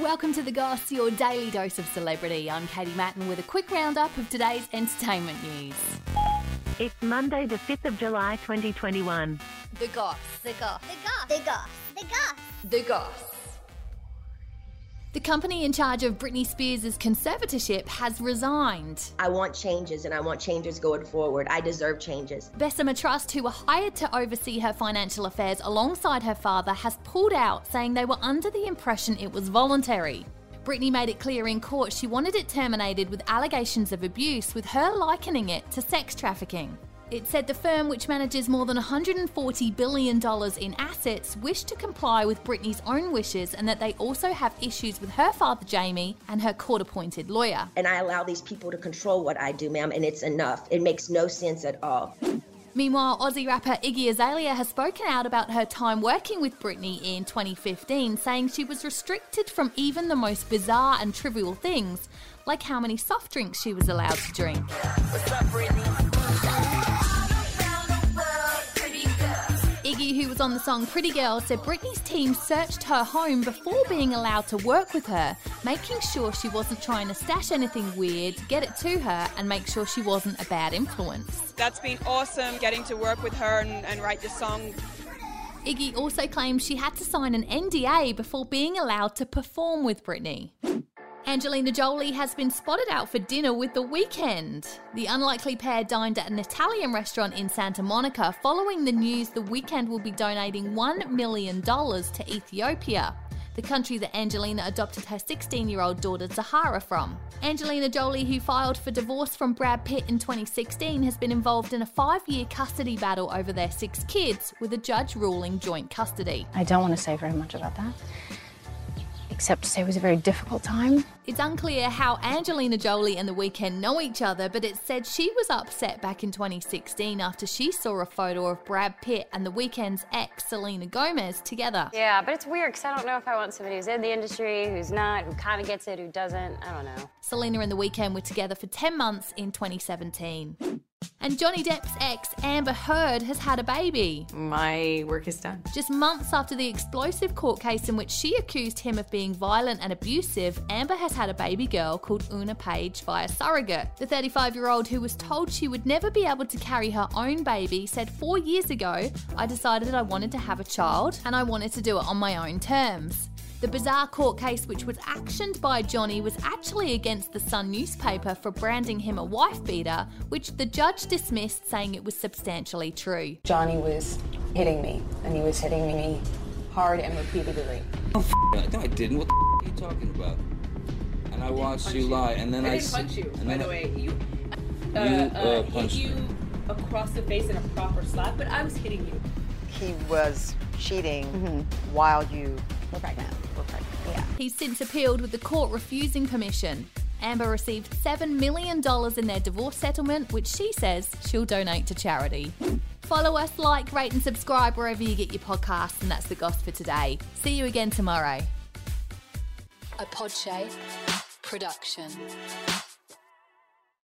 Welcome to The Goss, your daily dose of celebrity. I'm Katie Matten with a quick roundup of today's entertainment news. It's Monday, the 5th of July, 2021. The Goss. The goss. The goss. The goss. The goss. The Goss. The company in charge of Britney Spears' conservatorship has resigned. I want changes and I want changes going forward. I deserve changes. Bessemer Trust, who were hired to oversee her financial affairs alongside her father, has pulled out, saying they were under the impression it was voluntary. Britney made it clear in court she wanted it terminated with allegations of abuse, with her likening it to sex trafficking. It said the firm, which manages more than $140 billion in assets, wished to comply with Britney's own wishes and that they also have issues with her father, Jamie, and her court appointed lawyer. And I allow these people to control what I do, ma'am, and it's enough. It makes no sense at all. Meanwhile, Aussie rapper Iggy Azalea has spoken out about her time working with Britney in 2015, saying she was restricted from even the most bizarre and trivial things, like how many soft drinks she was allowed to drink. Iggy, was on the song Pretty Girl, said Britney's team searched her home before being allowed to work with her, making sure she wasn't trying to stash anything weird, get it to her, and make sure she wasn't a bad influence. That's been awesome getting to work with her and, and write the song. Iggy also claims she had to sign an NDA before being allowed to perform with Britney. Angelina Jolie has been spotted out for dinner with The Weeknd. The unlikely pair dined at an Italian restaurant in Santa Monica following the news The Weeknd will be donating $1 million to Ethiopia, the country that Angelina adopted her 16 year old daughter Zahara from. Angelina Jolie, who filed for divorce from Brad Pitt in 2016, has been involved in a five year custody battle over their six kids, with a judge ruling joint custody. I don't want to say very much about that, except to say it was a very difficult time. It's unclear how Angelina Jolie and The Weeknd know each other, but it said she was upset back in 2016 after she saw a photo of Brad Pitt and The Weeknd's ex, Selena Gomez, together. Yeah, but it's weird because I don't know if I want somebody who's in the industry, who's not, who kind of gets it, who doesn't. I don't know. Selena and The Weeknd were together for 10 months in 2017. And Johnny Depp's ex, Amber Heard, has had a baby. My work is done. Just months after the explosive court case in which she accused him of being violent and abusive, Amber has had a baby girl called Oonagh Paige via surrogate. The 35 year old, who was told she would never be able to carry her own baby, said four years ago, I decided that I wanted to have a child and I wanted to do it on my own terms. The bizarre court case, which was actioned by Johnny, was actually against the Sun newspaper for branding him a wife beater, which the judge dismissed, saying it was substantially true. Johnny was hitting me, and he was hitting me hard and repeatedly. Oh, no, I didn't. What the f- are you talking about? And I watched you lie, and then I, I didn't s- punch you, and by then the I- way. You, You, uh, uh, uh punched hit you me. across the face in a proper slap, but I was hitting you. he was cheating mm-hmm. while you. Were pregnant. Yeah. He's since appealed with the court refusing permission. Amber received $7 million in their divorce settlement, which she says she'll donate to charity. Follow us, like, rate, and subscribe wherever you get your podcasts, and that's the gossip for today. See you again tomorrow. A Podshape production.